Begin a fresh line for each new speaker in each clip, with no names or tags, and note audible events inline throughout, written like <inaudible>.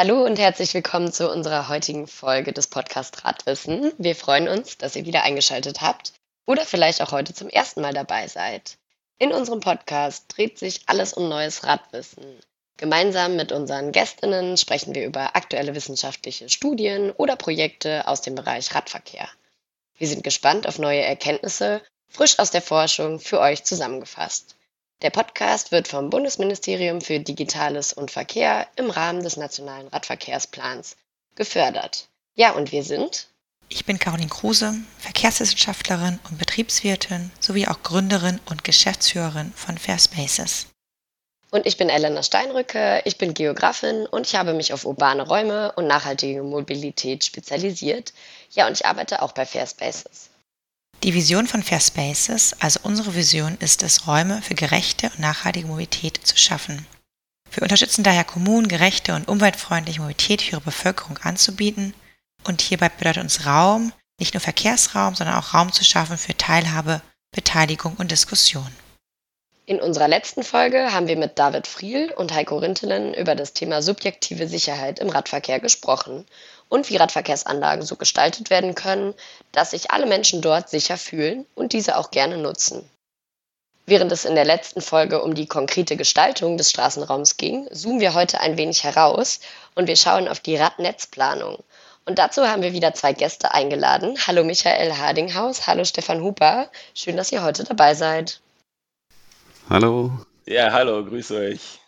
hallo und herzlich willkommen zu unserer heutigen Folge des Podcast Radwissen. Wir freuen uns, dass ihr wieder eingeschaltet habt oder vielleicht auch heute zum ersten Mal dabei seid. In unserem Podcast dreht sich alles um neues Radwissen. Gemeinsam mit unseren Gästinnen sprechen wir über aktuelle wissenschaftliche Studien oder Projekte aus dem Bereich Radverkehr. Wir sind gespannt auf neue Erkenntnisse, frisch aus der Forschung für euch zusammengefasst. Der Podcast wird vom Bundesministerium für Digitales und Verkehr im Rahmen des Nationalen Radverkehrsplans gefördert. Ja, und wir sind
ich bin Caroline Kruse, Verkehrswissenschaftlerin und Betriebswirtin sowie auch Gründerin und Geschäftsführerin von Fair Spaces.
Und ich bin Elena Steinrücke, ich bin Geografin und ich habe mich auf urbane Räume und nachhaltige Mobilität spezialisiert. Ja, und ich arbeite auch bei Fair Spaces.
Die Vision von Fair Spaces, also unsere Vision, ist es, Räume für gerechte und nachhaltige Mobilität zu schaffen. Wir unterstützen daher Kommunen, gerechte und umweltfreundliche Mobilität für ihre Bevölkerung anzubieten – und hierbei bedeutet uns Raum nicht nur Verkehrsraum, sondern auch Raum zu schaffen für Teilhabe, Beteiligung und Diskussion.
In unserer letzten Folge haben wir mit David Friel und Heiko Rintelen über das Thema subjektive Sicherheit im Radverkehr gesprochen und wie Radverkehrsanlagen so gestaltet werden können, dass sich alle Menschen dort sicher fühlen und diese auch gerne nutzen. Während es in der letzten Folge um die konkrete Gestaltung des Straßenraums ging, zoomen wir heute ein wenig heraus und wir schauen auf die Radnetzplanung und dazu haben wir wieder zwei Gäste eingeladen. Hallo Michael Hardinghaus, hallo Stefan Huber. Schön, dass ihr heute dabei seid.
Hallo.
Ja, hallo, grüße euch.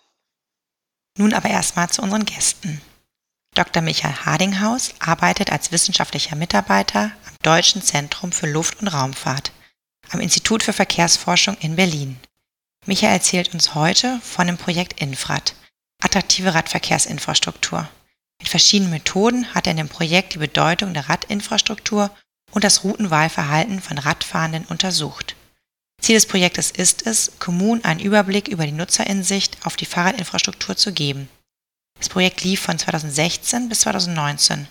Nun aber erstmal zu unseren Gästen. Dr. Michael Hardinghaus arbeitet als wissenschaftlicher Mitarbeiter am Deutschen Zentrum für Luft- und Raumfahrt am Institut für Verkehrsforschung in Berlin. Michael erzählt uns heute von dem Projekt Infrat, attraktive Radverkehrsinfrastruktur. Mit verschiedenen Methoden hat er in dem Projekt die Bedeutung der Radinfrastruktur und das Routenwahlverhalten von Radfahrenden untersucht. Ziel des Projektes ist es, Kommunen einen Überblick über die Nutzerinsicht auf die Fahrradinfrastruktur zu geben. Das Projekt lief von 2016 bis 2019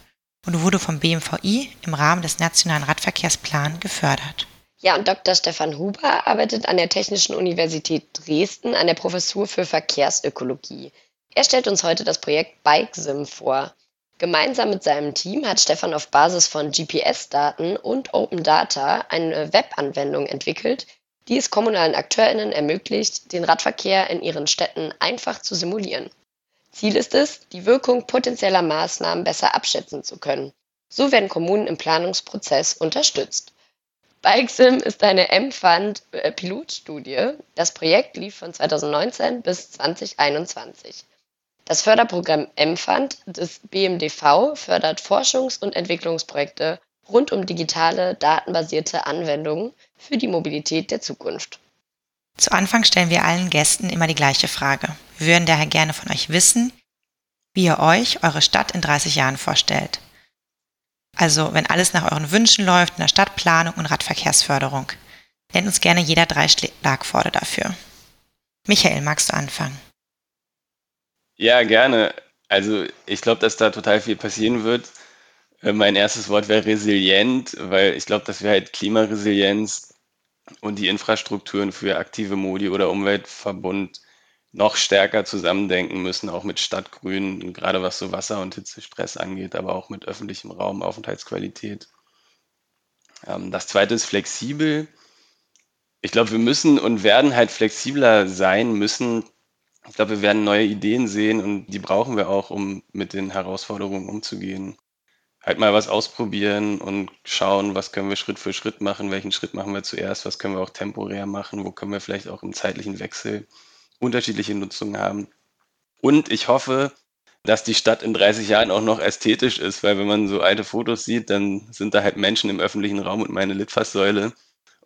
und wurde vom BMVI im Rahmen des Nationalen Radverkehrsplan gefördert.
Ja, und Dr. Stefan Huber arbeitet an der Technischen Universität Dresden an der Professur für Verkehrsökologie. Er stellt uns heute das Projekt BikeSim vor. Gemeinsam mit seinem Team hat Stefan auf Basis von GPS-Daten und Open Data eine Webanwendung entwickelt, die es kommunalen AkteurInnen ermöglicht, den Radverkehr in ihren Städten einfach zu simulieren. Ziel ist es, die Wirkung potenzieller Maßnahmen besser abschätzen zu können. So werden Kommunen im Planungsprozess unterstützt. BikeSim ist eine M-Fund-Pilotstudie. Das Projekt lief von 2019 bis 2021. Das Förderprogramm mFund des BMDV fördert Forschungs- und Entwicklungsprojekte rund um digitale, datenbasierte Anwendungen für die Mobilität der Zukunft.
Zu Anfang stellen wir allen Gästen immer die gleiche Frage. Wir würden daher gerne von euch wissen, wie ihr euch eure Stadt in 30 Jahren vorstellt. Also, wenn alles nach euren Wünschen läuft in der Stadtplanung und Radverkehrsförderung. Nennt uns gerne jeder drei Schlagworte dafür. Michael, magst du anfangen?
Ja, gerne. Also ich glaube, dass da total viel passieren wird. Äh, mein erstes Wort wäre resilient, weil ich glaube, dass wir halt Klimaresilienz und die Infrastrukturen für aktive Modi oder Umweltverbund noch stärker zusammendenken müssen, auch mit Stadtgrün, gerade was so Wasser- und Hitzestress angeht, aber auch mit öffentlichem Raum, Aufenthaltsqualität. Ähm, das zweite ist flexibel. Ich glaube, wir müssen und werden halt flexibler sein müssen, ich glaube, wir werden neue Ideen sehen und die brauchen wir auch, um mit den Herausforderungen umzugehen. Halt mal was ausprobieren und schauen, was können wir Schritt für Schritt machen, welchen Schritt machen wir zuerst, was können wir auch temporär machen, wo können wir vielleicht auch im zeitlichen Wechsel unterschiedliche Nutzungen haben. Und ich hoffe, dass die Stadt in 30 Jahren auch noch ästhetisch ist, weil wenn man so alte Fotos sieht, dann sind da halt Menschen im öffentlichen Raum und meine Litfaßsäule.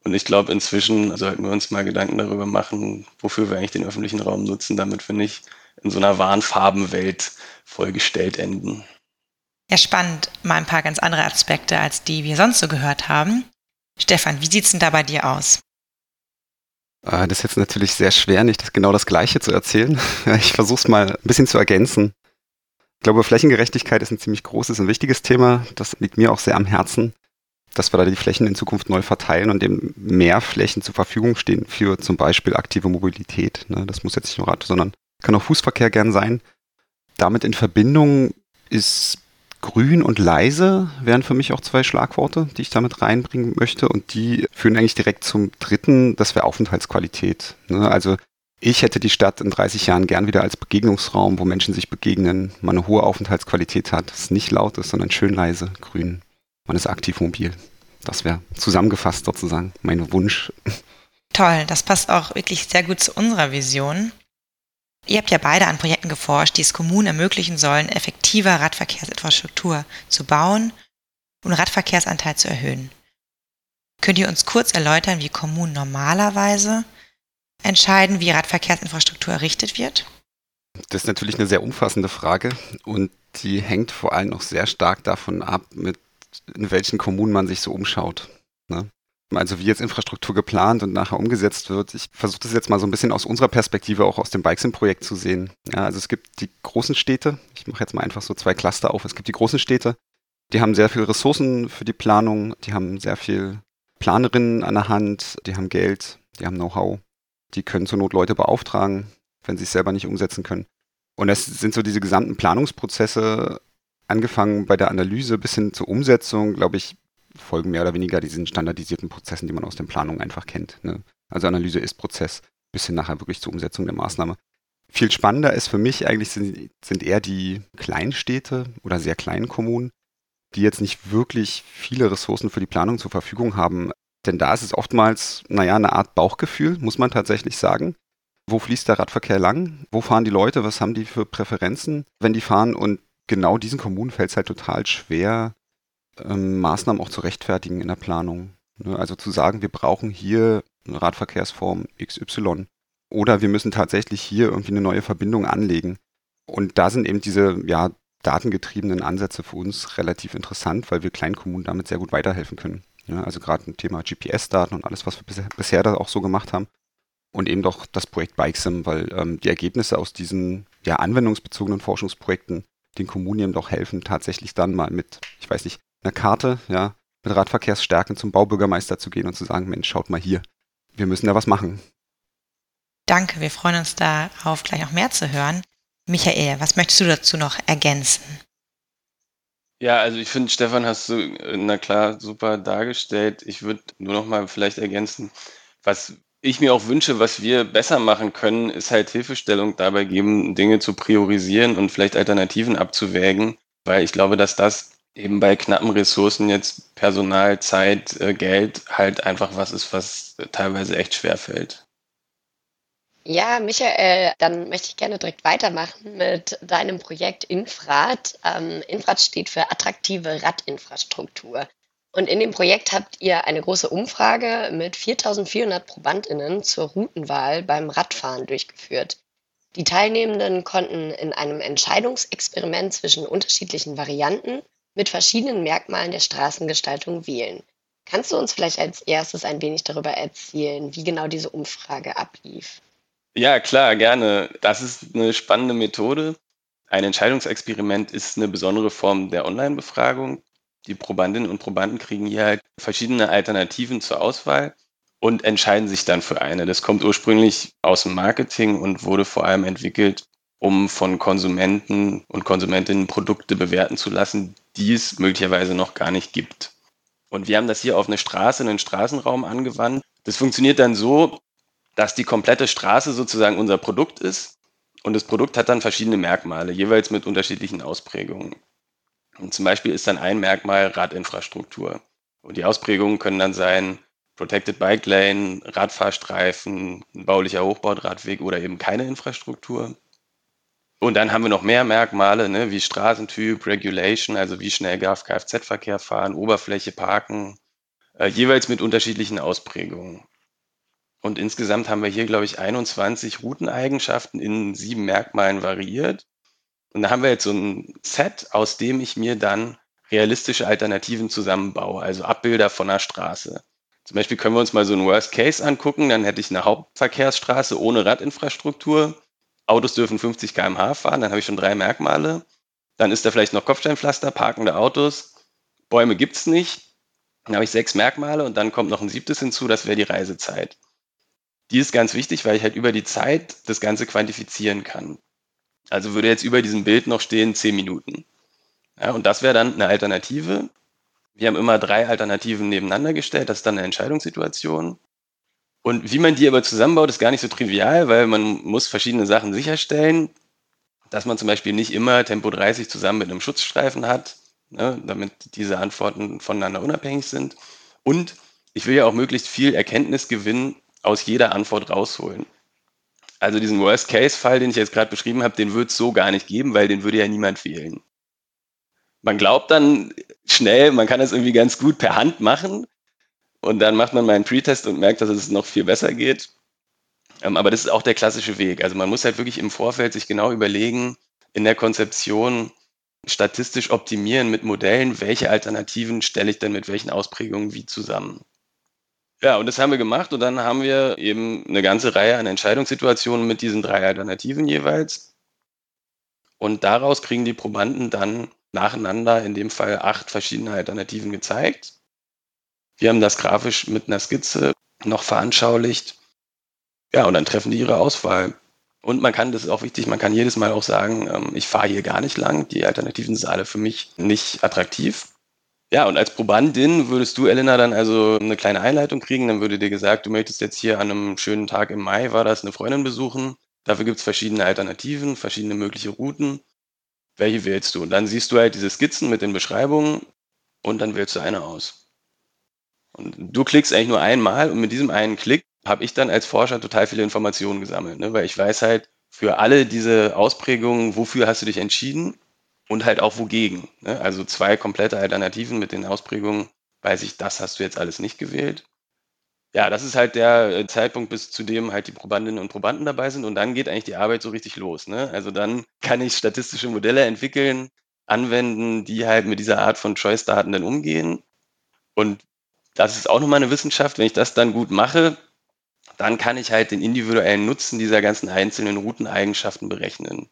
Und ich glaube, inzwischen sollten wir uns mal Gedanken darüber machen, wofür wir eigentlich den öffentlichen Raum nutzen, damit wir nicht in so einer Warnfarbenwelt vollgestellt enden.
Ja, spannend. Mal ein paar ganz andere Aspekte, als die wir sonst so gehört haben. Stefan, wie sieht es denn da bei dir aus?
Ah, das ist jetzt natürlich sehr schwer, nicht genau das Gleiche zu erzählen. <laughs> Ich versuche es mal ein bisschen zu ergänzen. Ich glaube, Flächengerechtigkeit ist ein ziemlich großes und wichtiges Thema. Das liegt mir auch sehr am Herzen dass wir da die Flächen in Zukunft neu verteilen und dem mehr Flächen zur Verfügung stehen für zum Beispiel aktive Mobilität. Ne? Das muss jetzt nicht nur Rad, sondern kann auch Fußverkehr gern sein. Damit in Verbindung ist grün und leise, wären für mich auch zwei Schlagworte, die ich damit reinbringen möchte. Und die führen eigentlich direkt zum dritten, das wäre Aufenthaltsqualität. Ne? Also ich hätte die Stadt in 30 Jahren gern wieder als Begegnungsraum, wo Menschen sich begegnen, man eine hohe Aufenthaltsqualität hat, es nicht laut ist, sondern schön leise, grün. Man ist aktiv mobil. Das wäre zusammengefasst sozusagen mein Wunsch.
Toll, das passt auch wirklich sehr gut zu unserer Vision. Ihr habt ja beide an Projekten geforscht, die es Kommunen ermöglichen sollen, effektiver Radverkehrsinfrastruktur zu bauen und Radverkehrsanteil zu erhöhen. Könnt ihr uns kurz erläutern, wie Kommunen normalerweise entscheiden, wie Radverkehrsinfrastruktur errichtet wird?
Das ist natürlich eine sehr umfassende Frage und die hängt vor allem noch sehr stark davon ab, mit in welchen Kommunen man sich so umschaut. Ne? Also wie jetzt Infrastruktur geplant und nachher umgesetzt wird. Ich versuche das jetzt mal so ein bisschen aus unserer Perspektive, auch aus dem Bikesim-Projekt zu sehen. Ja, also es gibt die großen Städte, ich mache jetzt mal einfach so zwei Cluster auf. Es gibt die großen Städte, die haben sehr viele Ressourcen für die Planung, die haben sehr viel Planerinnen an der Hand, die haben Geld, die haben Know-how die können zur Not Leute beauftragen, wenn sie es selber nicht umsetzen können. Und das sind so diese gesamten Planungsprozesse, angefangen bei der Analyse bis hin zur Umsetzung, glaube ich, folgen mehr oder weniger diesen standardisierten Prozessen, die man aus den Planungen einfach kennt. Ne? Also Analyse ist Prozess, bis hin nachher wirklich zur Umsetzung der Maßnahme. Viel spannender ist für mich eigentlich sind, sind eher die Kleinstädte oder sehr kleinen Kommunen, die jetzt nicht wirklich viele Ressourcen für die Planung zur Verfügung haben, denn da ist es oftmals, naja, eine Art Bauchgefühl, muss man tatsächlich sagen. Wo fließt der Radverkehr lang? Wo fahren die Leute? Was haben die für Präferenzen, wenn die fahren? Und genau diesen Kommunen fällt es halt total schwer, ähm, Maßnahmen auch zu rechtfertigen in der Planung. Ne? Also zu sagen, wir brauchen hier eine Radverkehrsform XY oder wir müssen tatsächlich hier irgendwie eine neue Verbindung anlegen. Und da sind eben diese ja, datengetriebenen Ansätze für uns relativ interessant, weil wir Kleinkommunen damit sehr gut weiterhelfen können. Ja, also gerade ein Thema GPS-Daten und alles, was wir bisher, da auch so gemacht haben. Und eben doch das Projekt Bikesim, weil ähm, die Ergebnisse aus diesen ja, anwendungsbezogenen Forschungsprojekten den Kommunen eben doch helfen, tatsächlich dann mal mit, ich weiß nicht, einer Karte, ja, mit Radverkehrsstärken zum Baubürgermeister zu gehen und zu sagen, Mensch, schaut mal hier, wir müssen da was machen.
Danke, wir freuen uns darauf, gleich noch mehr zu hören. Michael, was möchtest du dazu noch ergänzen?
Ja, also ich finde, Stefan hast du, äh, na klar, super dargestellt. Ich würde nur noch mal vielleicht ergänzen, was ich mir auch wünsche, was wir besser machen können, ist halt Hilfestellung dabei geben, Dinge zu priorisieren und vielleicht Alternativen abzuwägen, weil ich glaube, dass das eben bei knappen Ressourcen jetzt Personal, Zeit, äh, Geld halt einfach was ist, was teilweise echt schwer fällt.
Ja, Michael, dann möchte ich gerne direkt weitermachen mit deinem Projekt Infrat. Ähm, Infrat steht für attraktive Radinfrastruktur. Und in dem Projekt habt ihr eine große Umfrage mit 4400 ProbandInnen zur Routenwahl beim Radfahren durchgeführt. Die Teilnehmenden konnten in einem Entscheidungsexperiment zwischen unterschiedlichen Varianten mit verschiedenen Merkmalen der Straßengestaltung wählen. Kannst du uns vielleicht als erstes ein wenig darüber erzählen, wie genau diese Umfrage ablief?
Ja, klar, gerne. Das ist eine spannende Methode. Ein Entscheidungsexperiment ist eine besondere Form der Online-Befragung. Die Probandinnen und Probanden kriegen hier halt verschiedene Alternativen zur Auswahl und entscheiden sich dann für eine. Das kommt ursprünglich aus dem Marketing und wurde vor allem entwickelt, um von Konsumenten und Konsumentinnen Produkte bewerten zu lassen, die es möglicherweise noch gar nicht gibt. Und wir haben das hier auf eine Straße, einen Straßenraum angewandt. Das funktioniert dann so, dass die komplette Straße sozusagen unser Produkt ist und das Produkt hat dann verschiedene Merkmale, jeweils mit unterschiedlichen Ausprägungen. Und zum Beispiel ist dann ein Merkmal Radinfrastruktur. Und die Ausprägungen können dann sein Protected Bike Lane, Radfahrstreifen, ein baulicher Hochbauradweg oder eben keine Infrastruktur. Und dann haben wir noch mehr Merkmale, ne, wie Straßentyp, Regulation, also wie schnell darf Kfz-Verkehr fahren, Oberfläche, Parken, äh, jeweils mit unterschiedlichen Ausprägungen. Und insgesamt haben wir hier, glaube ich, 21 Routeneigenschaften in sieben Merkmalen variiert. Und da haben wir jetzt so ein Set, aus dem ich mir dann realistische Alternativen zusammenbaue, also Abbilder von einer Straße. Zum Beispiel können wir uns mal so einen Worst Case angucken, dann hätte ich eine Hauptverkehrsstraße ohne Radinfrastruktur. Autos dürfen 50 km/h fahren, dann habe ich schon drei Merkmale. Dann ist da vielleicht noch Kopfsteinpflaster, parkende Autos. Bäume gibt es nicht. Dann habe ich sechs Merkmale und dann kommt noch ein siebtes hinzu, das wäre die Reisezeit. Die ist ganz wichtig, weil ich halt über die Zeit das Ganze quantifizieren kann. Also würde jetzt über diesem Bild noch stehen 10 Minuten. Ja, und das wäre dann eine Alternative. Wir haben immer drei Alternativen nebeneinander gestellt. Das ist dann eine Entscheidungssituation. Und wie man die aber zusammenbaut, ist gar nicht so trivial, weil man muss verschiedene Sachen sicherstellen, dass man zum Beispiel nicht immer Tempo 30 zusammen mit einem Schutzstreifen hat, ne, damit diese Antworten voneinander unabhängig sind. Und ich will ja auch möglichst viel Erkenntnisgewinn aus jeder Antwort rausholen. Also diesen Worst-Case-Fall, den ich jetzt gerade beschrieben habe, den wird es so gar nicht geben, weil den würde ja niemand wählen. Man glaubt dann schnell, man kann das irgendwie ganz gut per Hand machen und dann macht man mal einen Pre-Test und merkt, dass es noch viel besser geht. Ähm, aber das ist auch der klassische Weg. Also man muss halt wirklich im Vorfeld sich genau überlegen, in der Konzeption statistisch optimieren mit Modellen, welche Alternativen stelle ich denn mit welchen Ausprägungen wie zusammen. Ja, und das haben wir gemacht und dann haben wir eben eine ganze Reihe an Entscheidungssituationen mit diesen drei Alternativen jeweils. Und daraus kriegen die Probanden dann nacheinander, in dem Fall acht verschiedene Alternativen gezeigt. Wir haben das grafisch mit einer Skizze noch veranschaulicht. Ja, und dann treffen die ihre Auswahl. Und man kann, das ist auch wichtig, man kann jedes Mal auch sagen, ähm, ich fahre hier gar nicht lang. Die Alternativen sind alle für mich nicht attraktiv. Ja, und als Probandin würdest du, Elena, dann also eine kleine Einleitung kriegen. Dann würde dir gesagt, du möchtest jetzt hier an einem schönen Tag im Mai, war das, eine Freundin besuchen. Dafür gibt es verschiedene Alternativen, verschiedene mögliche Routen. Welche wählst du? Und dann siehst du halt diese Skizzen mit den Beschreibungen und dann wählst du eine aus. Und du klickst eigentlich nur einmal und mit diesem einen Klick habe ich dann als Forscher total viele Informationen gesammelt, ne? weil ich weiß halt für alle diese Ausprägungen, wofür hast du dich entschieden und halt auch wogegen. Ne? Also zwei komplette Alternativen mit den Ausprägungen, weiß ich, das hast du jetzt alles nicht gewählt. Ja, das ist halt der äh, Zeitpunkt, bis zu dem halt die Probandinnen und Probanden dabei sind und dann geht eigentlich die Arbeit so richtig los. Ne? Also dann kann ich statistische Modelle entwickeln, anwenden, die halt mit dieser Art von Choice-Daten dann umgehen. Und das ist auch nochmal eine Wissenschaft. Wenn ich das dann gut mache, dann kann ich halt den individuellen Nutzen dieser ganzen einzelnen Routeneigenschaften berechnen.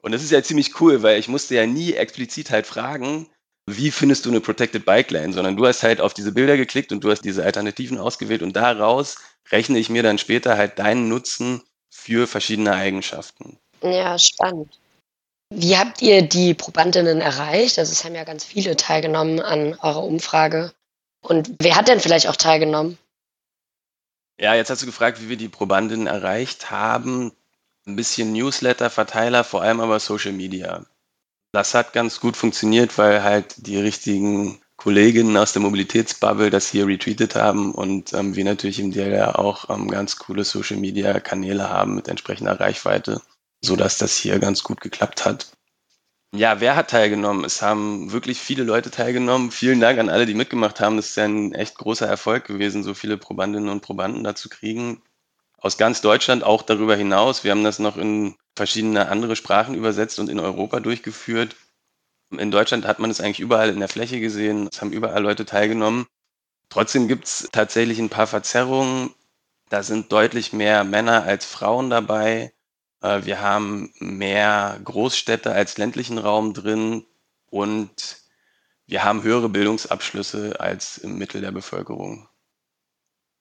Und das ist ja ziemlich cool, weil ich musste ja nie explizit halt fragen, wie findest du eine Protected Bike Lane, sondern du hast halt auf diese Bilder geklickt und du hast diese Alternativen ausgewählt und daraus rechne ich mir dann später halt deinen Nutzen für verschiedene Eigenschaften.
Ja, spannend. Wie habt ihr die Probandinnen erreicht? Also es haben ja ganz viele teilgenommen an eurer Umfrage. Und wer hat denn vielleicht auch teilgenommen?
Ja, jetzt hast du gefragt, wie wir die Probandinnen erreicht haben. Ein bisschen Newsletter, Verteiler, vor allem aber Social Media. Das hat ganz gut funktioniert, weil halt die richtigen Kolleginnen aus der Mobilitätsbubble das hier retweetet haben und ähm, wir natürlich im DLR auch ähm, ganz coole Social Media Kanäle haben mit entsprechender Reichweite, sodass das hier ganz gut geklappt hat. Ja, wer hat teilgenommen? Es haben wirklich viele Leute teilgenommen. Vielen Dank an alle, die mitgemacht haben. Das ist ja ein echt großer Erfolg gewesen, so viele Probandinnen und Probanden da zu kriegen. Aus ganz Deutschland, auch darüber hinaus. Wir haben das noch in verschiedene andere Sprachen übersetzt und in Europa durchgeführt. In Deutschland hat man es eigentlich überall in der Fläche gesehen. Es haben überall Leute teilgenommen. Trotzdem gibt es tatsächlich ein paar Verzerrungen. Da sind deutlich mehr Männer als Frauen dabei. Äh, wir haben mehr Großstädte als ländlichen Raum drin und wir haben höhere Bildungsabschlüsse als im Mittel der Bevölkerung.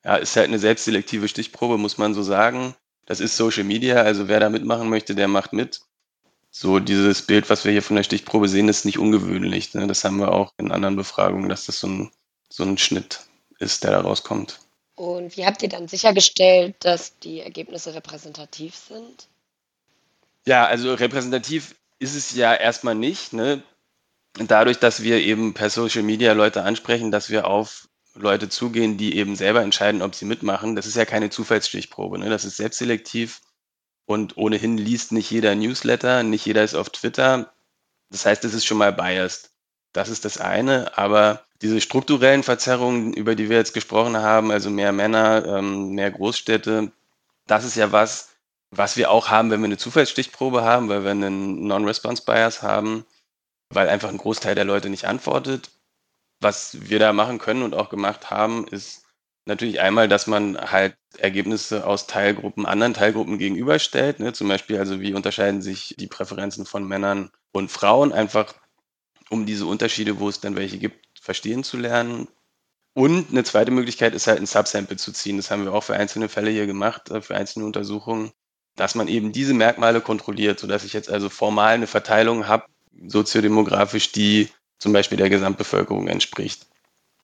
Ja, ist halt eine selbstselektive Stichprobe, muss man so sagen. Das ist Social Media, also wer da mitmachen möchte, der macht mit. So dieses Bild, was wir hier von der Stichprobe sehen, ist nicht ungewöhnlich. Ne? Das haben wir auch in anderen Befragungen, dass das so ein, so ein Schnitt ist, der da rauskommt.
Und wie habt ihr dann sichergestellt, dass die Ergebnisse repräsentativ sind?
Ja, also repräsentativ ist es ja erstmal nicht. Ne? Dadurch, dass wir eben per Social Media Leute ansprechen, dass wir auf Leute zugehen, die eben selber entscheiden, ob sie mitmachen. Das ist ja keine Zufallsstichprobe. Ne? Das ist selbstselektiv und ohnehin liest nicht jeder Newsletter, nicht jeder ist auf Twitter. Das heißt, es ist schon mal biased. Das ist das eine. Aber diese strukturellen Verzerrungen, über die wir jetzt gesprochen haben, also mehr Männer, ähm, mehr Großstädte, das ist ja was, was wir auch haben, wenn wir eine Zufallsstichprobe haben, weil wir einen Non-Response-Bias haben, weil einfach ein Großteil der Leute nicht antwortet. Was wir da machen können und auch gemacht haben, ist natürlich einmal, dass man halt Ergebnisse aus Teilgruppen anderen Teilgruppen gegenüberstellt. Ne? Zum Beispiel, also wie unterscheiden sich die Präferenzen von Männern und Frauen, einfach um diese Unterschiede, wo es dann welche gibt, verstehen zu lernen. Und eine zweite Möglichkeit ist halt ein Subsample zu ziehen. Das haben wir auch für einzelne Fälle hier gemacht, äh, für einzelne Untersuchungen dass man eben diese Merkmale kontrolliert, sodass ich jetzt also formal eine Verteilung habe, soziodemografisch, die zum Beispiel der Gesamtbevölkerung entspricht.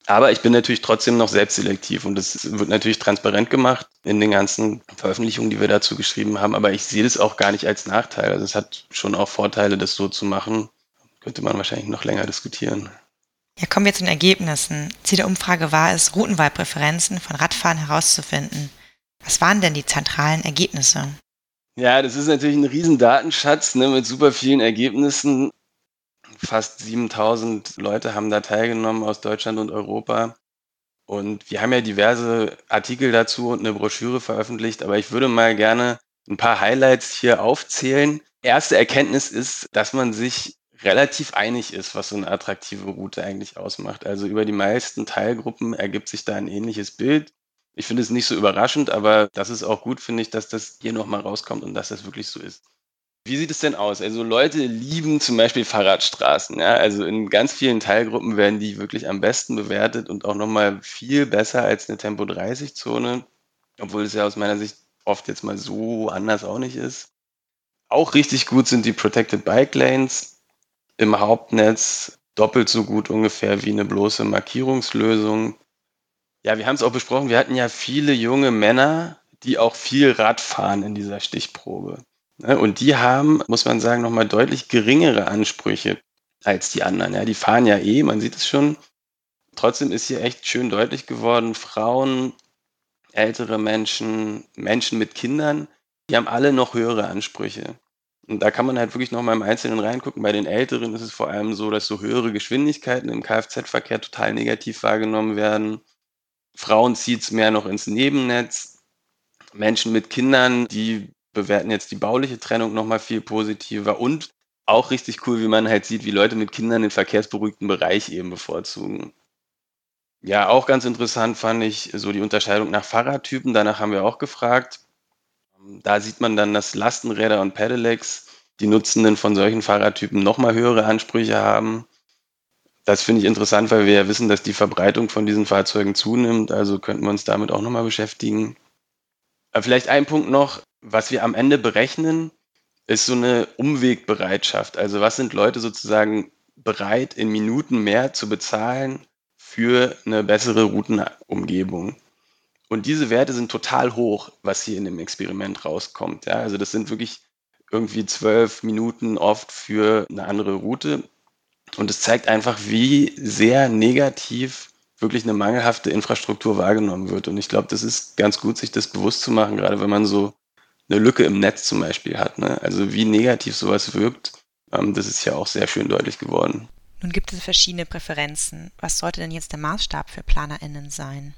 Aber ich bin natürlich trotzdem noch selbstselektiv und das wird natürlich transparent gemacht in den ganzen Veröffentlichungen, die wir dazu geschrieben haben. Aber ich sehe das auch gar nicht als Nachteil. Also es hat schon auch Vorteile, das so zu machen. Könnte man wahrscheinlich noch länger diskutieren.
Ja, kommen wir zu den Ergebnissen. Ziel der Umfrage war es, Routenwahlpräferenzen von Radfahren herauszufinden. Was waren denn die zentralen Ergebnisse?
Ja, das ist natürlich ein riesen Datenschatz ne, mit super vielen Ergebnissen. Fast 7000 Leute haben da teilgenommen aus Deutschland und Europa. Und wir haben ja diverse Artikel dazu und eine Broschüre veröffentlicht, aber ich würde mal gerne ein paar Highlights hier aufzählen. Erste Erkenntnis ist, dass man sich relativ einig ist, was so eine attraktive Route eigentlich ausmacht. Also über die meisten Teilgruppen ergibt sich da ein ähnliches Bild. Ich finde es nicht so überraschend, aber das ist auch gut, finde ich, dass das hier nochmal rauskommt und dass das wirklich so ist. Wie sieht es denn aus? Also Leute lieben zum Beispiel Fahrradstraßen. Ja? Also in ganz vielen Teilgruppen werden die wirklich am besten bewertet und auch nochmal viel besser als eine Tempo-30-Zone, obwohl es ja aus meiner Sicht oft jetzt mal so anders auch nicht ist. Auch richtig gut sind die Protected Bike Lanes im Hauptnetz, doppelt so gut ungefähr wie eine bloße Markierungslösung. Ja, wir haben es auch besprochen, wir hatten ja viele junge Männer, die auch viel Rad fahren in dieser Stichprobe. Ne? Und die haben, muss man sagen, nochmal deutlich geringere Ansprüche als die anderen. Ja, die fahren ja eh, man sieht es schon. Trotzdem ist hier echt schön deutlich geworden, Frauen, ältere Menschen, Menschen mit Kindern, die haben alle noch höhere Ansprüche. Und da kann man halt wirklich nochmal im Einzelnen reingucken. Bei den Älteren ist es vor allem so, dass so höhere Geschwindigkeiten im Kfz-Verkehr total negativ wahrgenommen werden. Frauen zieht es mehr noch ins Nebennetz. Menschen mit Kindern, die bewerten jetzt die bauliche Trennung nochmal viel positiver und auch richtig cool, wie man halt sieht, wie Leute mit Kindern den verkehrsberuhigten Bereich eben bevorzugen. Ja, auch ganz interessant fand ich so die Unterscheidung nach Fahrradtypen. Danach haben wir auch gefragt. Da sieht man dann, dass Lastenräder und Pedelecs, die Nutzenden von solchen Fahrradtypen, nochmal höhere Ansprüche haben. Das finde ich interessant, weil wir ja wissen, dass die Verbreitung von diesen Fahrzeugen zunimmt. Also könnten wir uns damit auch nochmal beschäftigen. Aber vielleicht ein Punkt noch, was wir am Ende berechnen, ist so eine Umwegbereitschaft. Also was sind Leute sozusagen bereit, in Minuten mehr zu bezahlen für eine bessere Routenumgebung? Und diese Werte sind total hoch, was hier in dem Experiment rauskommt. Ja, also das sind wirklich irgendwie zwölf Minuten oft für eine andere Route. Und es zeigt einfach, wie sehr negativ wirklich eine mangelhafte Infrastruktur wahrgenommen wird. Und ich glaube, das ist ganz gut, sich das bewusst zu machen, gerade wenn man so eine Lücke im Netz zum Beispiel hat. Ne? Also wie negativ sowas wirkt, ähm, das ist ja auch sehr schön deutlich geworden.
Nun gibt es verschiedene Präferenzen. Was sollte denn jetzt der Maßstab für PlanerInnen sein?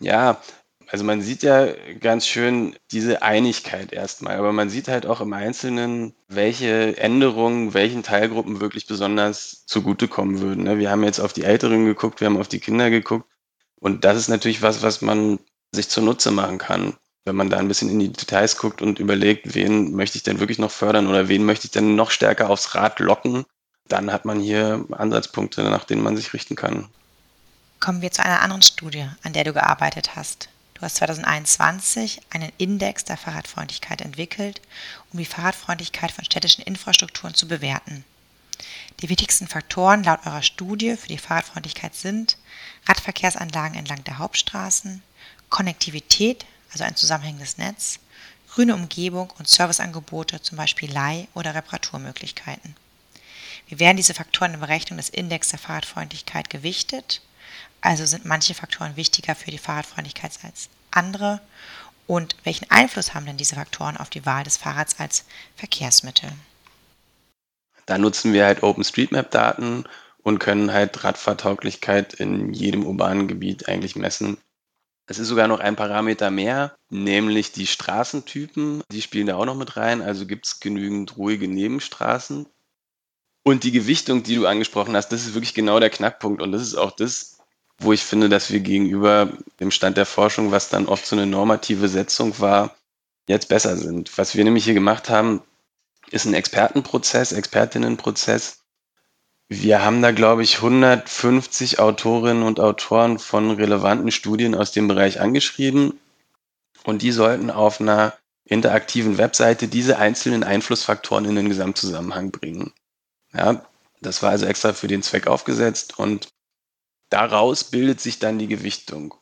Ja, also man sieht ja ganz schön diese Einigkeit erstmal, aber man sieht halt auch im Einzelnen, welche Änderungen welchen Teilgruppen wirklich besonders zugutekommen würden. Ne? Wir haben jetzt auf die Älteren geguckt, wir haben auf die Kinder geguckt und das ist natürlich was, was man sich zunutze machen kann. Wenn man da ein bisschen in die Details guckt und überlegt, wen möchte ich denn wirklich noch fördern oder wen möchte ich denn noch stärker aufs Rad locken, dann hat man hier Ansatzpunkte, nach denen man sich richten kann.
Kommen wir zu einer anderen Studie, an der du gearbeitet hast. Du hast 2021 einen Index der Fahrradfreundlichkeit entwickelt, um die Fahrradfreundlichkeit von städtischen Infrastrukturen zu bewerten. Die wichtigsten Faktoren laut eurer Studie für die Fahrradfreundlichkeit sind Radverkehrsanlagen entlang der Hauptstraßen, Konnektivität, also ein zusammenhängendes Netz, grüne Umgebung und Serviceangebote, zum Beispiel Leih- oder Reparaturmöglichkeiten. Wie werden diese Faktoren in der Berechnung des Index der Fahrradfreundlichkeit gewichtet also sind manche Faktoren wichtiger für die Fahrradfreundlichkeit als andere? Und welchen Einfluss haben denn diese Faktoren auf die Wahl des Fahrrads als Verkehrsmittel?
Da nutzen wir halt OpenStreetMap-Daten und können halt Radfahrtauglichkeit in jedem urbanen Gebiet eigentlich messen. Es ist sogar noch ein Parameter mehr, nämlich die Straßentypen. Die spielen da auch noch mit rein. Also gibt es genügend ruhige Nebenstraßen. Und die Gewichtung, die du angesprochen hast, das ist wirklich genau der Knackpunkt. Und das ist auch das, wo ich finde, dass wir gegenüber dem Stand der Forschung, was dann oft so eine normative Setzung war, jetzt besser sind. Was wir nämlich hier gemacht haben, ist ein Expertenprozess, Expertinnenprozess. Wir haben da, glaube ich, 150 Autorinnen und Autoren von relevanten Studien aus dem Bereich angeschrieben und die sollten auf einer interaktiven Webseite diese einzelnen Einflussfaktoren in den Gesamtzusammenhang bringen. Ja, das war also extra für den Zweck aufgesetzt und daraus bildet sich dann die Gewichtung.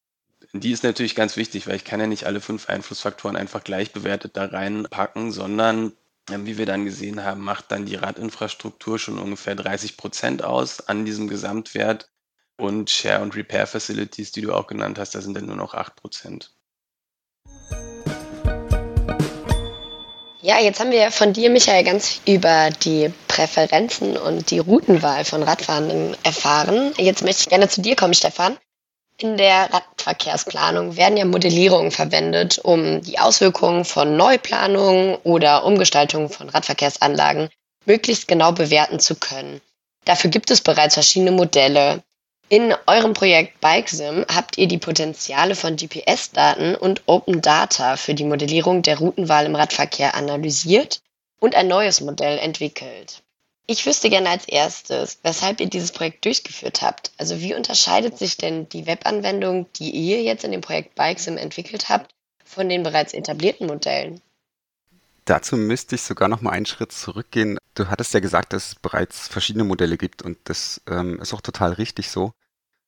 Die ist natürlich ganz wichtig, weil ich kann ja nicht alle fünf Einflussfaktoren einfach gleich bewertet da reinpacken, sondern wie wir dann gesehen haben, macht dann die Radinfrastruktur schon ungefähr 30 Prozent aus an diesem Gesamtwert und Share- und Repair-Facilities, die du auch genannt hast, da sind dann nur noch 8 Prozent.
Ja, jetzt haben wir von dir, Michael, ganz über die Präferenzen und die Routenwahl von Radfahrenden erfahren. Jetzt möchte ich gerne zu dir kommen, Stefan. In der Radverkehrsplanung werden ja Modellierungen verwendet, um die Auswirkungen von Neuplanungen oder Umgestaltungen von Radverkehrsanlagen möglichst genau bewerten zu können. Dafür gibt es bereits verschiedene Modelle. In eurem Projekt BikeSim habt ihr die Potenziale von GPS-Daten und Open Data für die Modellierung der Routenwahl im Radverkehr analysiert und ein neues Modell entwickelt. Ich wüsste gerne als erstes, weshalb ihr dieses Projekt durchgeführt habt. Also wie unterscheidet sich denn die Webanwendung, die ihr jetzt in dem Projekt BikeSim entwickelt habt, von den bereits etablierten Modellen?
Dazu müsste ich sogar noch mal einen Schritt zurückgehen. Du hattest ja gesagt, dass es bereits verschiedene Modelle gibt und das ähm, ist auch total richtig so.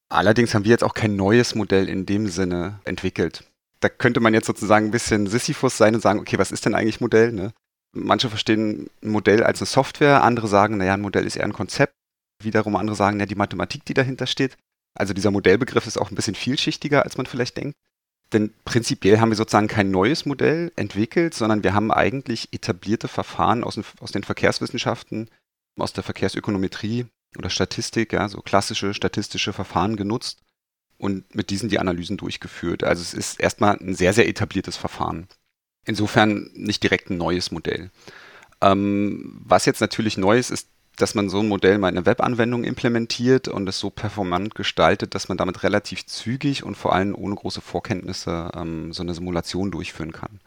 Allerdings haben wir jetzt auch kein neues Modell in dem Sinne entwickelt. Da könnte man jetzt sozusagen ein bisschen Sisyphus sein und sagen, okay, was ist denn eigentlich Modell? Ne? Manche verstehen ein Modell als eine Software, andere sagen, naja, ein Modell ist eher ein Konzept. Wiederum andere sagen, ja, die Mathematik, die dahinter steht. Also dieser Modellbegriff ist auch ein bisschen vielschichtiger, als man vielleicht denkt. Denn prinzipiell haben wir sozusagen kein neues Modell entwickelt, sondern wir haben eigentlich etablierte Verfahren aus den, aus den Verkehrswissenschaften, aus der Verkehrsökonometrie oder Statistik, ja, so klassische statistische Verfahren genutzt und mit diesen die Analysen durchgeführt. Also es ist erstmal ein sehr, sehr etabliertes Verfahren. Insofern nicht direkt ein neues Modell. Ähm, was jetzt natürlich neu ist, ist, dass man so ein Modell mal in eine Webanwendung implementiert und es so performant gestaltet, dass man damit relativ zügig und vor allem ohne große Vorkenntnisse ähm, so eine Simulation durchführen kann.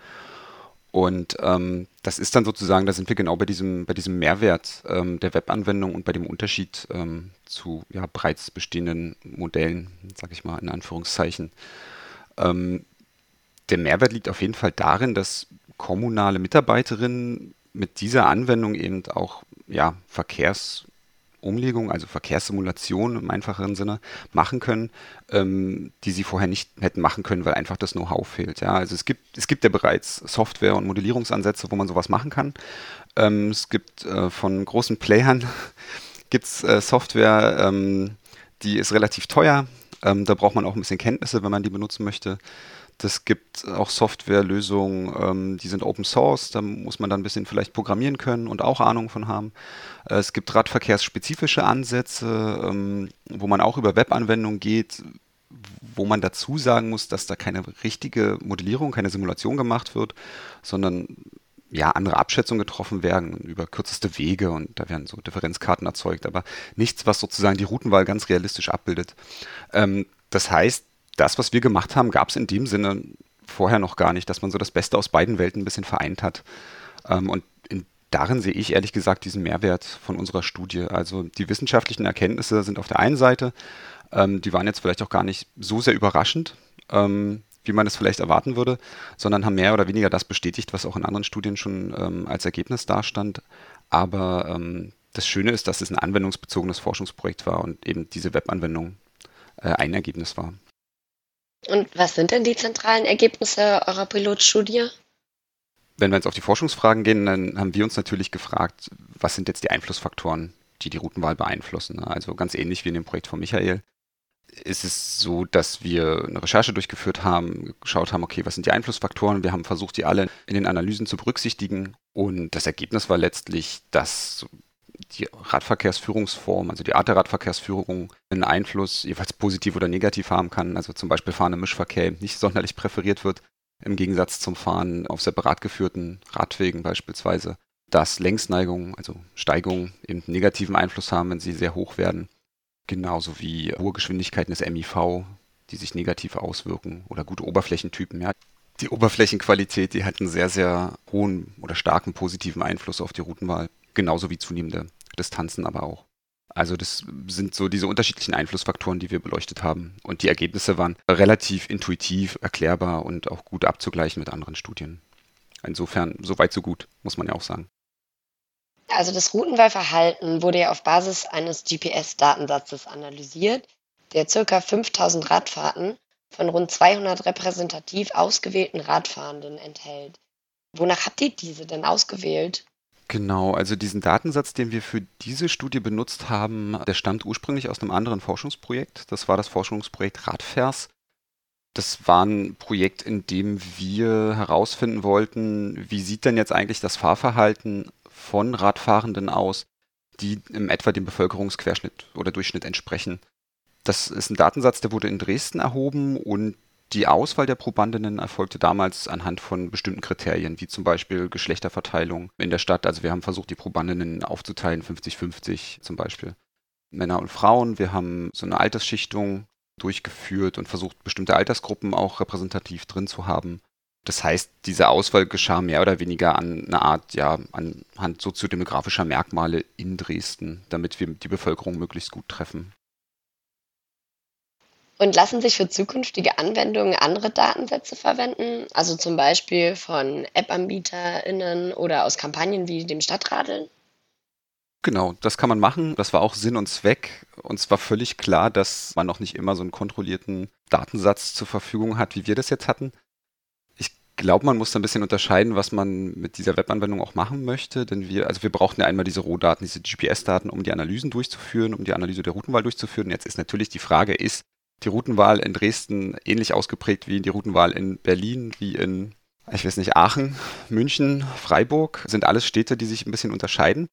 Und ähm, das ist dann sozusagen, da sind wir genau bei diesem, bei diesem Mehrwert ähm, der Webanwendung und bei dem Unterschied ähm, zu ja, bereits bestehenden Modellen, sage ich mal in Anführungszeichen. Ähm, der Mehrwert liegt auf jeden Fall darin, dass kommunale Mitarbeiterinnen mit dieser Anwendung eben auch ja, Verkehrsumlegung, also Verkehrssimulation im einfacheren Sinne, machen können, ähm, die sie vorher nicht hätten machen können, weil einfach das Know-how fehlt. Ja, also es gibt, es gibt ja bereits Software- und Modellierungsansätze, wo man sowas machen kann. Ähm, es gibt äh, von großen Playern <laughs> gibt's, äh, Software, ähm, die ist relativ teuer. Ähm, da braucht man auch ein bisschen Kenntnisse, wenn man die benutzen möchte. Das gibt auch Softwarelösungen, ähm, die sind Open Source, da muss man dann ein bisschen vielleicht programmieren können und auch Ahnung von haben. Äh, es gibt radverkehrsspezifische Ansätze, ähm, wo man auch über Webanwendungen geht, wo man dazu sagen muss, dass da keine richtige Modellierung, keine Simulation gemacht wird, sondern ja, andere Abschätzungen getroffen werden über kürzeste Wege und da werden so Differenzkarten erzeugt, aber nichts, was sozusagen die Routenwahl ganz realistisch abbildet. Ähm, das heißt, das, was wir gemacht haben, gab es in dem Sinne vorher noch gar nicht, dass man so das Beste aus beiden Welten ein bisschen vereint hat. Ähm, und in, darin sehe ich ehrlich gesagt diesen Mehrwert von unserer Studie. Also die wissenschaftlichen Erkenntnisse sind auf der einen Seite, ähm, die waren jetzt vielleicht auch gar nicht so sehr überraschend, ähm, wie man es vielleicht erwarten würde, sondern haben mehr oder weniger das bestätigt, was auch in anderen Studien schon ähm, als Ergebnis dastand. Aber ähm, das Schöne ist, dass es ein anwendungsbezogenes Forschungsprojekt war und eben diese Webanwendung äh, ein Ergebnis war.
Und was sind denn die zentralen Ergebnisse eurer Pilotstudie?
Wenn wir jetzt auf die Forschungsfragen gehen, dann haben wir uns natürlich gefragt, was sind jetzt die Einflussfaktoren, die die Routenwahl beeinflussen. Also ganz ähnlich wie in dem Projekt von Michael ist es so, dass wir eine Recherche durchgeführt haben, geschaut haben, okay, was sind die Einflussfaktoren? Wir haben versucht, die alle in den Analysen zu berücksichtigen. Und das Ergebnis war letztlich, dass die Radverkehrsführungsform, also die Art der Radverkehrsführung, einen Einfluss jeweils positiv oder negativ haben kann. Also zum Beispiel Fahren im Mischverkehr nicht <laughs> sonderlich präferiert wird, im Gegensatz zum Fahren auf separat geführten Radwegen beispielsweise. Dass Längsneigungen, also Steigungen, eben negativen Einfluss haben, wenn sie sehr hoch werden. Genauso wie hohe Geschwindigkeiten des MIV, die sich negativ auswirken. Oder gute Oberflächentypen, ja. Die Oberflächenqualität, die hat einen sehr, sehr hohen oder starken positiven Einfluss auf die Routenwahl genauso wie zunehmende Distanzen aber auch. Also das sind so diese unterschiedlichen Einflussfaktoren, die wir beleuchtet haben. Und die Ergebnisse waren relativ intuitiv, erklärbar und auch gut abzugleichen mit anderen Studien. Insofern, so weit, so gut, muss man ja auch sagen.
Also das Routenwahlverhalten wurde ja auf Basis eines GPS-Datensatzes analysiert, der ca. 5000 Radfahrten von rund 200 repräsentativ ausgewählten Radfahrenden enthält. Wonach habt ihr diese denn ausgewählt?
Genau, also diesen Datensatz, den wir für diese Studie benutzt haben, der stammt ursprünglich aus einem anderen Forschungsprojekt. Das war das Forschungsprojekt Radvers. Das war ein Projekt, in dem wir herausfinden wollten, wie sieht denn jetzt eigentlich das Fahrverhalten von Radfahrenden aus, die im etwa dem Bevölkerungsquerschnitt oder Durchschnitt entsprechen. Das ist ein Datensatz, der wurde in Dresden erhoben und die Auswahl der Probandinnen erfolgte damals anhand von bestimmten Kriterien, wie zum Beispiel Geschlechterverteilung in der Stadt. Also wir haben versucht, die Probandinnen aufzuteilen, 50-50 zum Beispiel. Männer und Frauen. Wir haben so eine Altersschichtung durchgeführt und versucht, bestimmte Altersgruppen auch repräsentativ drin zu haben. Das heißt, diese Auswahl geschah mehr oder weniger an einer Art, ja, anhand soziodemografischer Merkmale in Dresden, damit wir die Bevölkerung möglichst gut treffen.
Und lassen sich für zukünftige Anwendungen andere Datensätze verwenden? Also zum Beispiel von App-AnbieterInnen oder aus Kampagnen wie dem Stadtradeln?
Genau, das kann man machen. Das war auch Sinn und Zweck. Uns war völlig klar, dass man noch nicht immer so einen kontrollierten Datensatz zur Verfügung hat, wie wir das jetzt hatten. Ich glaube, man muss da ein bisschen unterscheiden, was man mit dieser Webanwendung auch machen möchte. Denn wir, also wir brauchten ja einmal diese Rohdaten, diese GPS-Daten, um die Analysen durchzuführen, um die Analyse der Routenwahl durchzuführen. Jetzt ist natürlich die Frage, ist die Routenwahl in Dresden ähnlich ausgeprägt wie die Routenwahl in Berlin, wie in, ich weiß nicht, Aachen, München, Freiburg? Sind alles Städte, die sich ein bisschen unterscheiden?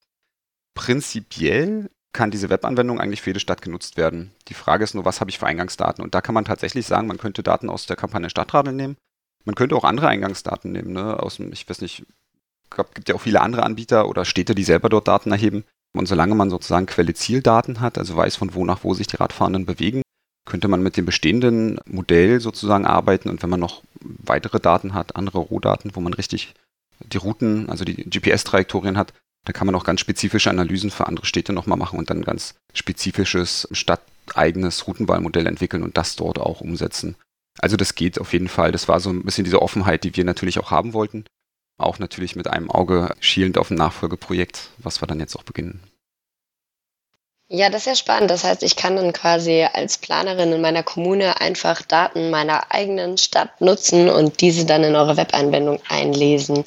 Prinzipiell kann diese Webanwendung eigentlich für jede Stadt genutzt werden. Die Frage ist nur, was habe ich für Eingangsdaten? Und da kann man tatsächlich sagen, man könnte Daten aus der Kampagne Stadtradel nehmen. Man könnte auch andere Eingangsdaten nehmen, ne? Aus dem, ich weiß nicht, es gibt ja auch viele andere Anbieter oder Städte, die selber dort Daten erheben. Und solange man sozusagen Quelle-Ziel-Daten hat, also weiß, von wo nach wo sich die Radfahrenden bewegen, könnte man mit dem bestehenden Modell sozusagen arbeiten. Und wenn man noch weitere Daten hat, andere Rohdaten, wo man richtig die Routen, also die GPS-Trajektorien hat, da kann man auch ganz spezifische Analysen für andere Städte nochmal machen und dann ganz spezifisches stadteigenes Routenwahlmodell entwickeln und das dort auch umsetzen. Also das geht auf jeden Fall. Das war so ein bisschen diese Offenheit, die wir natürlich auch haben wollten. Auch natürlich mit einem Auge schielend auf ein Nachfolgeprojekt, was wir dann jetzt auch beginnen.
Ja, das ist ja spannend. Das heißt, ich kann dann quasi als Planerin in meiner Kommune einfach Daten meiner eigenen Stadt nutzen und diese dann in eure Webanwendung einlesen.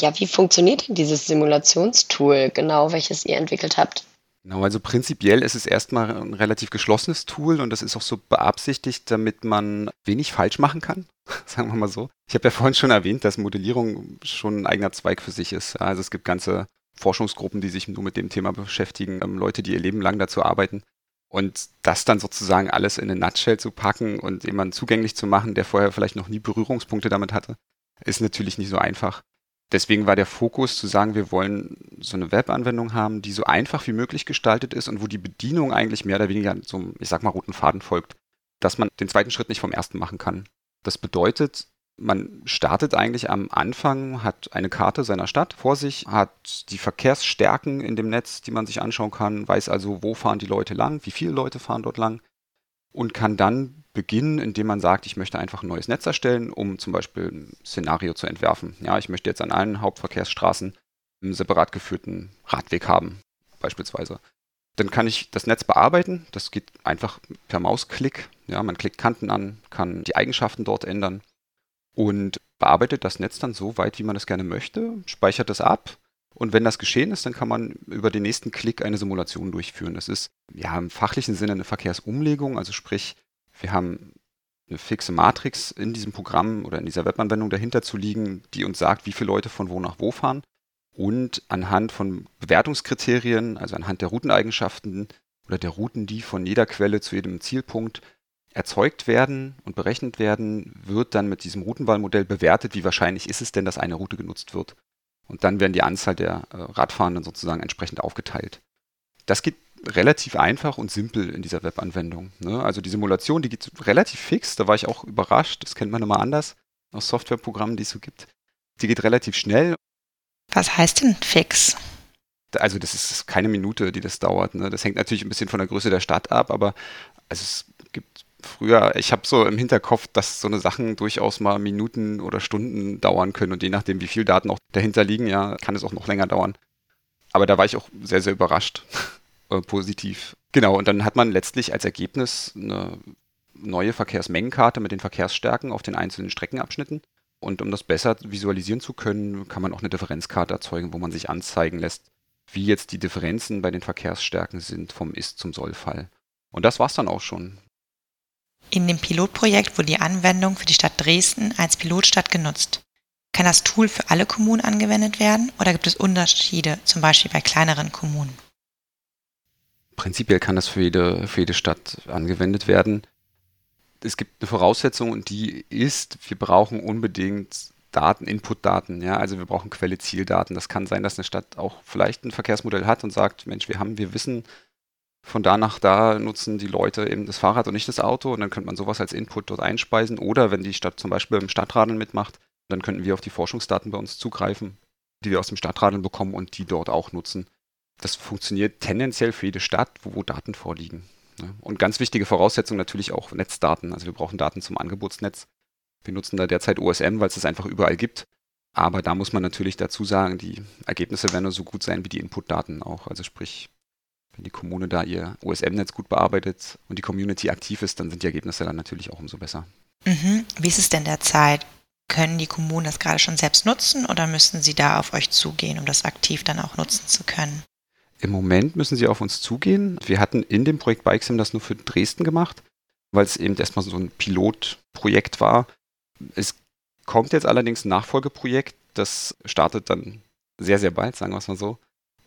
Ja, wie funktioniert denn dieses Simulationstool genau, welches ihr entwickelt habt?
Genau, also prinzipiell ist es erstmal ein relativ geschlossenes Tool und das ist auch so beabsichtigt, damit man wenig falsch machen kann, <laughs> sagen wir mal so. Ich habe ja vorhin schon erwähnt, dass Modellierung schon ein eigener Zweig für sich ist. Also es gibt ganze Forschungsgruppen, die sich nur mit dem Thema beschäftigen, ähm, Leute, die ihr Leben lang dazu arbeiten. Und das dann sozusagen alles in eine Nutshell zu packen und jemanden zugänglich zu machen, der vorher vielleicht noch nie Berührungspunkte damit hatte, ist natürlich nicht so einfach deswegen war der Fokus zu sagen, wir wollen so eine Webanwendung haben, die so einfach wie möglich gestaltet ist und wo die Bedienung eigentlich mehr oder weniger so, ich sag mal, roten Faden folgt, dass man den zweiten Schritt nicht vom ersten machen kann. Das bedeutet, man startet eigentlich am Anfang, hat eine Karte seiner Stadt vor sich, hat die Verkehrsstärken in dem Netz, die man sich anschauen kann, weiß also, wo fahren die Leute lang, wie viele Leute fahren dort lang und kann dann beginnen, indem man sagt, ich möchte einfach ein neues Netz erstellen, um zum Beispiel ein Szenario zu entwerfen. Ja, ich möchte jetzt an allen Hauptverkehrsstraßen einen separat geführten Radweg haben, beispielsweise. Dann kann ich das Netz bearbeiten. Das geht einfach per Mausklick. Ja, man klickt Kanten an, kann die Eigenschaften dort ändern und bearbeitet das Netz dann so weit, wie man es gerne möchte, speichert es ab. Und wenn das geschehen ist, dann kann man über den nächsten Klick eine Simulation durchführen. Das ist ja im fachlichen Sinne eine Verkehrsumlegung, also sprich, wir haben eine fixe Matrix in diesem Programm oder in dieser Webanwendung dahinter zu liegen, die uns sagt, wie viele Leute von wo nach wo fahren. Und anhand von Bewertungskriterien, also anhand der Routeneigenschaften oder der Routen, die von jeder Quelle zu jedem Zielpunkt erzeugt werden und berechnet werden, wird dann mit diesem Routenwahlmodell bewertet, wie wahrscheinlich ist es denn, dass eine Route genutzt wird. Und dann werden die Anzahl der äh, Radfahrenden sozusagen entsprechend aufgeteilt. Das geht relativ einfach und simpel in dieser Webanwendung. Ne? Also die Simulation, die geht relativ fix, da war ich auch überrascht, das kennt man immer anders aus Softwareprogrammen, die es so gibt. Die geht relativ schnell.
Was heißt denn fix?
Also das ist keine Minute, die das dauert. Ne? Das hängt natürlich ein bisschen von der Größe der Stadt ab, aber also es gibt früher, ich habe so im Hinterkopf, dass so eine Sachen durchaus mal Minuten oder Stunden dauern können und je nachdem, wie viel Daten auch dahinter liegen, ja, kann es auch noch länger dauern. Aber da war ich auch sehr, sehr überrascht, <laughs> äh, positiv. Genau, und dann hat man letztlich als Ergebnis eine neue Verkehrsmengenkarte mit den Verkehrsstärken auf den einzelnen Streckenabschnitten. Und um das besser visualisieren zu können, kann man auch eine Differenzkarte erzeugen, wo man sich anzeigen lässt, wie jetzt die Differenzen bei den Verkehrsstärken sind vom Ist zum Sollfall. Und das war's dann auch schon.
In dem Pilotprojekt wurde die Anwendung für die Stadt Dresden als Pilotstadt genutzt. Kann das Tool für alle Kommunen angewendet werden oder gibt es Unterschiede, zum Beispiel bei kleineren Kommunen?
Prinzipiell kann das für jede, für jede Stadt angewendet werden. Es gibt eine Voraussetzung und die ist, wir brauchen unbedingt Daten, Inputdaten, ja, also wir brauchen Quelle-Zieldaten. Das kann sein, dass eine Stadt auch vielleicht ein Verkehrsmodell hat und sagt, Mensch, wir haben, wir wissen, von da nach da nutzen die Leute eben das Fahrrad und nicht das Auto und dann könnte man sowas als Input dort einspeisen. Oder wenn die Stadt zum Beispiel im Stadtradeln mitmacht, dann könnten wir auf die Forschungsdaten bei uns zugreifen, die wir aus dem Stadtradeln bekommen und die dort auch nutzen. Das funktioniert tendenziell für jede Stadt, wo, wo Daten vorliegen. Ne? Und ganz wichtige Voraussetzung natürlich auch Netzdaten. Also wir brauchen Daten zum Angebotsnetz. Wir nutzen da derzeit OSM, weil es es einfach überall gibt. Aber da muss man natürlich dazu sagen, die Ergebnisse werden nur so gut sein wie die Inputdaten auch. Also sprich, wenn die Kommune da ihr OSM-Netz gut bearbeitet und die Community aktiv ist, dann sind die Ergebnisse dann natürlich auch umso besser.
Mhm. Wie ist es denn derzeit? Können die Kommunen das gerade schon selbst nutzen oder müssen sie da auf euch zugehen, um das aktiv dann auch nutzen zu können?
Im Moment müssen sie auf uns zugehen. Wir hatten in dem Projekt Bikesim das nur für Dresden gemacht, weil es eben erstmal so ein Pilotprojekt war. Es kommt jetzt allerdings ein Nachfolgeprojekt, das startet dann sehr, sehr bald, sagen wir es mal so.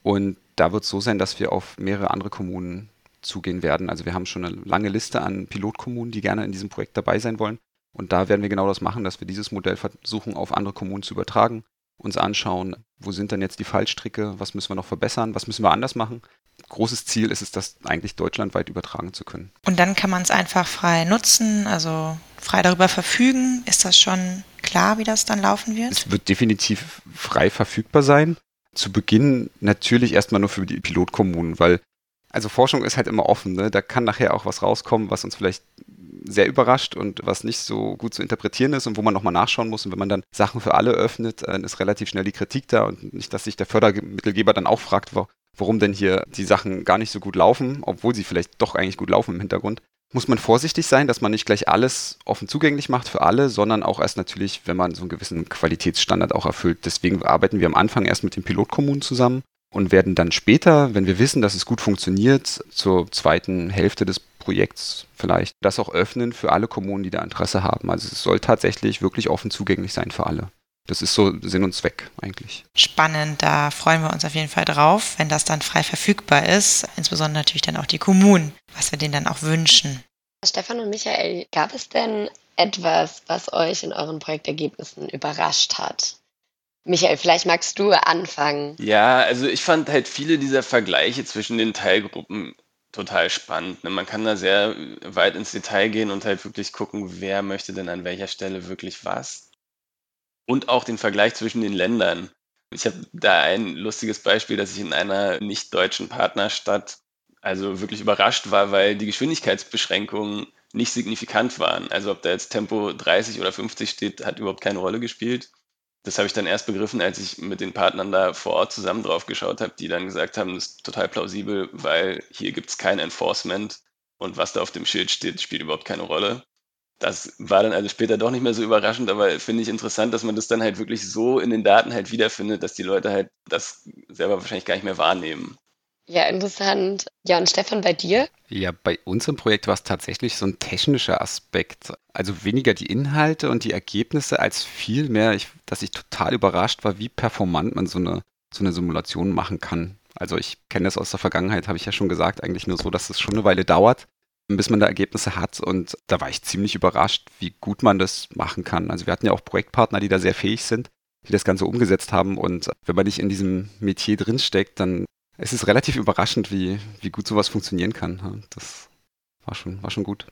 Und da wird es so sein, dass wir auf mehrere andere Kommunen zugehen werden. Also wir haben schon eine lange Liste an Pilotkommunen, die gerne in diesem Projekt dabei sein wollen. Und da werden wir genau das machen, dass wir dieses Modell versuchen, auf andere Kommunen zu übertragen, uns anschauen, wo sind denn jetzt die Fallstricke, was müssen wir noch verbessern, was müssen wir anders machen. Großes Ziel ist es, das eigentlich deutschlandweit übertragen zu können.
Und dann kann man es einfach frei nutzen, also frei darüber verfügen. Ist das schon klar, wie das dann laufen wird?
Es wird definitiv frei verfügbar sein zu Beginn natürlich erstmal nur für die Pilotkommunen, weil also Forschung ist halt immer offen, ne? da kann nachher auch was rauskommen, was uns vielleicht sehr überrascht und was nicht so gut zu interpretieren ist und wo man nochmal nachschauen muss. Und wenn man dann Sachen für alle öffnet, dann ist relativ schnell die Kritik da und nicht, dass sich der Fördermittelgeber dann auch fragt, warum denn hier die Sachen gar nicht so gut laufen, obwohl sie vielleicht doch eigentlich gut laufen im Hintergrund muss man vorsichtig sein, dass man nicht gleich alles offen zugänglich macht für alle, sondern auch erst natürlich, wenn man so einen gewissen Qualitätsstandard auch erfüllt. Deswegen arbeiten wir am Anfang erst mit den Pilotkommunen zusammen und werden dann später, wenn wir wissen, dass es gut funktioniert, zur zweiten Hälfte des Projekts vielleicht das auch öffnen für alle Kommunen, die da Interesse haben. Also es soll tatsächlich wirklich offen zugänglich sein für alle. Das ist so Sinn und Zweck eigentlich.
Spannend, da freuen wir uns auf jeden Fall drauf, wenn das dann frei verfügbar ist. Insbesondere natürlich dann auch die Kommunen, was wir denen dann auch wünschen.
Stefan und Michael, gab es denn etwas, was euch in euren Projektergebnissen überrascht hat? Michael, vielleicht magst du anfangen.
Ja, also ich fand halt viele dieser Vergleiche zwischen den Teilgruppen total spannend. Ne? Man kann da sehr weit ins Detail gehen und halt wirklich gucken, wer möchte denn an welcher Stelle wirklich was. Und auch den Vergleich zwischen den Ländern. Ich habe da ein lustiges Beispiel, dass ich in einer nicht deutschen Partnerstadt also wirklich überrascht war, weil die Geschwindigkeitsbeschränkungen nicht signifikant waren. Also ob da jetzt Tempo 30 oder 50 steht, hat überhaupt keine Rolle gespielt. Das habe ich dann erst begriffen, als ich mit den Partnern da vor Ort zusammen drauf geschaut habe, die dann gesagt haben, das ist total plausibel, weil hier gibt es kein Enforcement und was da auf dem Schild steht, spielt überhaupt keine Rolle. Das war dann also später doch nicht mehr so überraschend, aber finde ich interessant, dass man das dann halt wirklich so in den Daten halt wiederfindet, dass die Leute halt das selber wahrscheinlich gar nicht mehr wahrnehmen.
Ja, interessant. Ja, und Stefan, bei dir?
Ja, bei uns im Projekt war es tatsächlich so ein technischer Aspekt. Also weniger die Inhalte und die Ergebnisse als vielmehr, ich, dass ich total überrascht war, wie performant man so eine, so eine Simulation machen kann. Also ich kenne das aus der Vergangenheit, habe ich ja schon gesagt, eigentlich nur so, dass es schon eine Weile dauert, bis man da Ergebnisse hat. Und da war ich ziemlich überrascht, wie gut man das machen kann. Also wir hatten ja auch Projektpartner, die da sehr fähig sind, die das Ganze umgesetzt haben. Und wenn man nicht in diesem Metier drinsteckt, dann es ist relativ überraschend, wie, wie gut sowas funktionieren kann. Das war schon, war schon gut.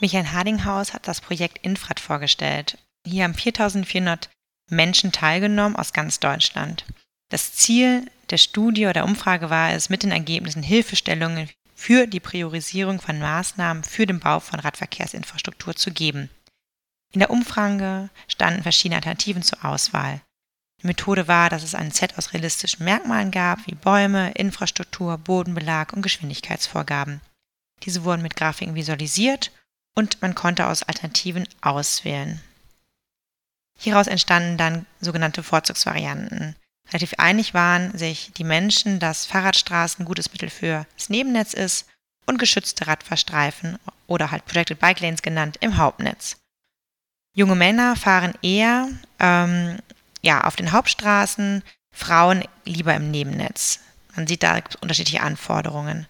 Michael Hardinghaus hat das Projekt Infrat vorgestellt. Hier haben 4400 Menschen teilgenommen aus ganz Deutschland. Das Ziel der Studie oder der Umfrage war es, mit den Ergebnissen Hilfestellungen für die Priorisierung von Maßnahmen für den Bau von Radverkehrsinfrastruktur zu geben. In der Umfrage standen verschiedene Alternativen zur Auswahl. Die Methode war, dass es ein Set aus realistischen Merkmalen gab, wie Bäume, Infrastruktur, Bodenbelag und Geschwindigkeitsvorgaben. Diese wurden mit Grafiken visualisiert und man konnte aus Alternativen auswählen. Hieraus entstanden dann sogenannte Vorzugsvarianten. Relativ einig waren sich die Menschen, dass Fahrradstraßen ein gutes Mittel für das Nebennetz ist und geschützte Radfahrstreifen oder halt Protected Bike Lanes genannt im Hauptnetz. Junge Männer fahren eher ähm, ja, auf den Hauptstraßen, Frauen lieber im Nebennetz. Man sieht da unterschiedliche Anforderungen.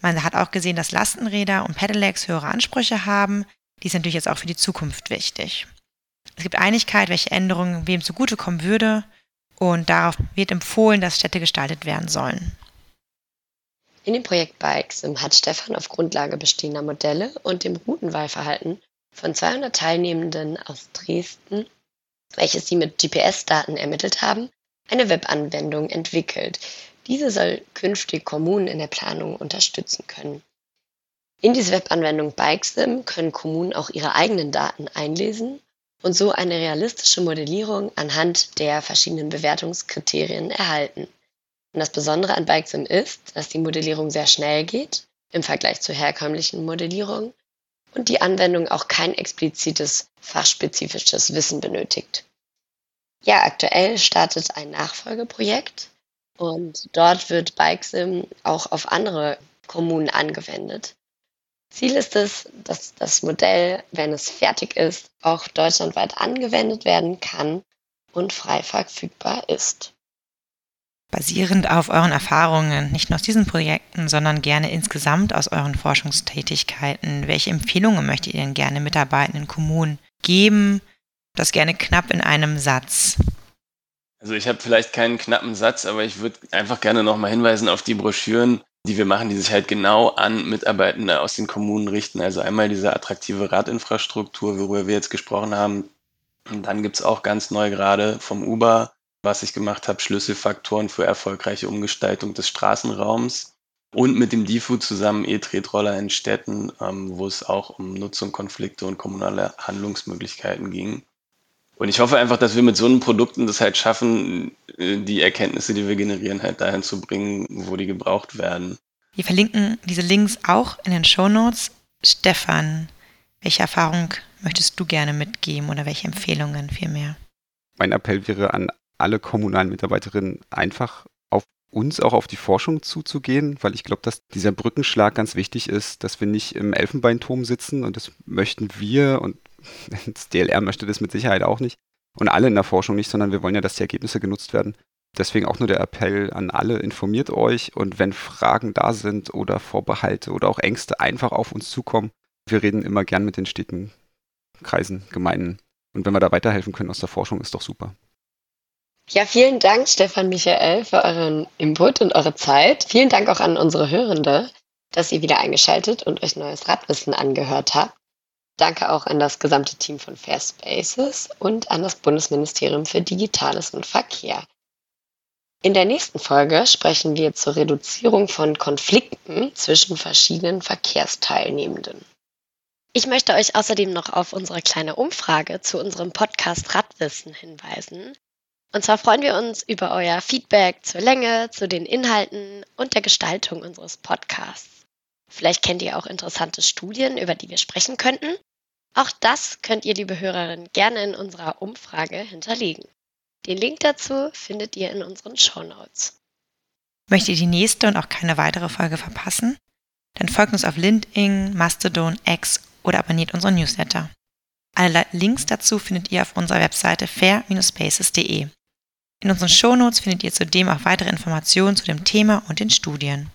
Man hat auch gesehen, dass Lastenräder und Pedelecs höhere Ansprüche haben. Die ist natürlich jetzt auch für die Zukunft wichtig. Es gibt Einigkeit, welche Änderungen wem zugutekommen würde und darauf wird empfohlen, dass Städte gestaltet werden sollen.
In dem Projekt Bikes hat Stefan auf Grundlage bestehender Modelle und dem Routenwahlverhalten von 200 Teilnehmenden aus Dresden, welches sie mit GPS-Daten ermittelt haben, eine Webanwendung entwickelt. Diese soll künftig Kommunen in der Planung unterstützen können. In diese Webanwendung BikeSim können Kommunen auch ihre eigenen Daten einlesen und so eine realistische Modellierung anhand der verschiedenen Bewertungskriterien erhalten. Und das Besondere an BikeSim ist, dass die Modellierung sehr schnell geht im Vergleich zur herkömmlichen Modellierung und die Anwendung auch kein explizites fachspezifisches Wissen benötigt. Ja, aktuell startet ein Nachfolgeprojekt und dort wird BikeSim auch auf andere Kommunen angewendet. Ziel ist es, dass das Modell, wenn es fertig ist, auch deutschlandweit angewendet werden kann und frei verfügbar ist.
Basierend auf euren Erfahrungen, nicht nur aus diesen Projekten, sondern gerne insgesamt aus euren Forschungstätigkeiten, welche Empfehlungen möchtet ihr denn gerne Mitarbeitenden Kommunen geben? Das gerne knapp in einem Satz.
Also ich habe vielleicht keinen knappen Satz, aber ich würde einfach gerne nochmal hinweisen auf die Broschüren, die wir machen, die sich halt genau an Mitarbeitende aus den Kommunen richten. Also einmal diese attraktive Radinfrastruktur, worüber wir jetzt gesprochen haben. Und dann gibt's auch ganz neu gerade vom Uber, was ich gemacht habe, Schlüsselfaktoren für erfolgreiche Umgestaltung des Straßenraums. Und mit dem DIFU zusammen E-Tretroller in Städten, ähm, wo es auch um Nutzung, Konflikte und kommunale Handlungsmöglichkeiten ging. Und ich hoffe einfach, dass wir mit so einem Produkten das halt schaffen, äh, die Erkenntnisse, die wir generieren, halt dahin zu bringen, wo die gebraucht werden.
Wir verlinken diese Links auch in den Show Notes. Stefan, welche Erfahrung möchtest du gerne mitgeben oder welche Empfehlungen vielmehr?
Mein Appell wäre an alle kommunalen Mitarbeiterinnen, einfach auf uns auch auf die Forschung zuzugehen, weil ich glaube, dass dieser Brückenschlag ganz wichtig ist, dass wir nicht im Elfenbeinturm sitzen und das möchten wir und <laughs> das DLR möchte das mit Sicherheit auch nicht. Und alle in der Forschung nicht, sondern wir wollen ja, dass die Ergebnisse genutzt werden. Deswegen auch nur der Appell an alle, informiert euch und wenn Fragen da sind oder Vorbehalte oder auch Ängste, einfach auf uns zukommen. Wir reden immer gern mit den Städten, Kreisen, Gemeinden. Und wenn wir da weiterhelfen können aus der Forschung, ist doch super.
Ja, vielen Dank, Stefan Michael, für euren Input und eure Zeit. Vielen Dank auch an unsere Hörende, dass ihr wieder eingeschaltet und euch neues Radwissen angehört habt. Danke auch an das gesamte Team von Fair Spaces und an das Bundesministerium für Digitales und Verkehr. In der nächsten Folge sprechen wir zur Reduzierung von Konflikten zwischen verschiedenen Verkehrsteilnehmenden. Ich möchte euch außerdem noch auf unsere kleine Umfrage zu unserem Podcast Radwissen hinweisen. Und zwar freuen wir uns über euer Feedback zur Länge, zu den Inhalten und der Gestaltung unseres Podcasts. Vielleicht kennt ihr auch interessante Studien, über die wir sprechen könnten. Auch das könnt ihr, liebe Hörerinnen, gerne in unserer Umfrage hinterlegen. Den Link dazu findet ihr in unseren Show Notes.
Möchtet ihr die nächste und auch keine weitere Folge verpassen? Dann folgt uns auf LinkedIn, Mastodon, X oder abonniert unseren Newsletter. Alle Links dazu findet ihr auf unserer Webseite fair-spaces.de. In unseren Shownotes findet ihr zudem auch weitere Informationen zu dem Thema und den Studien.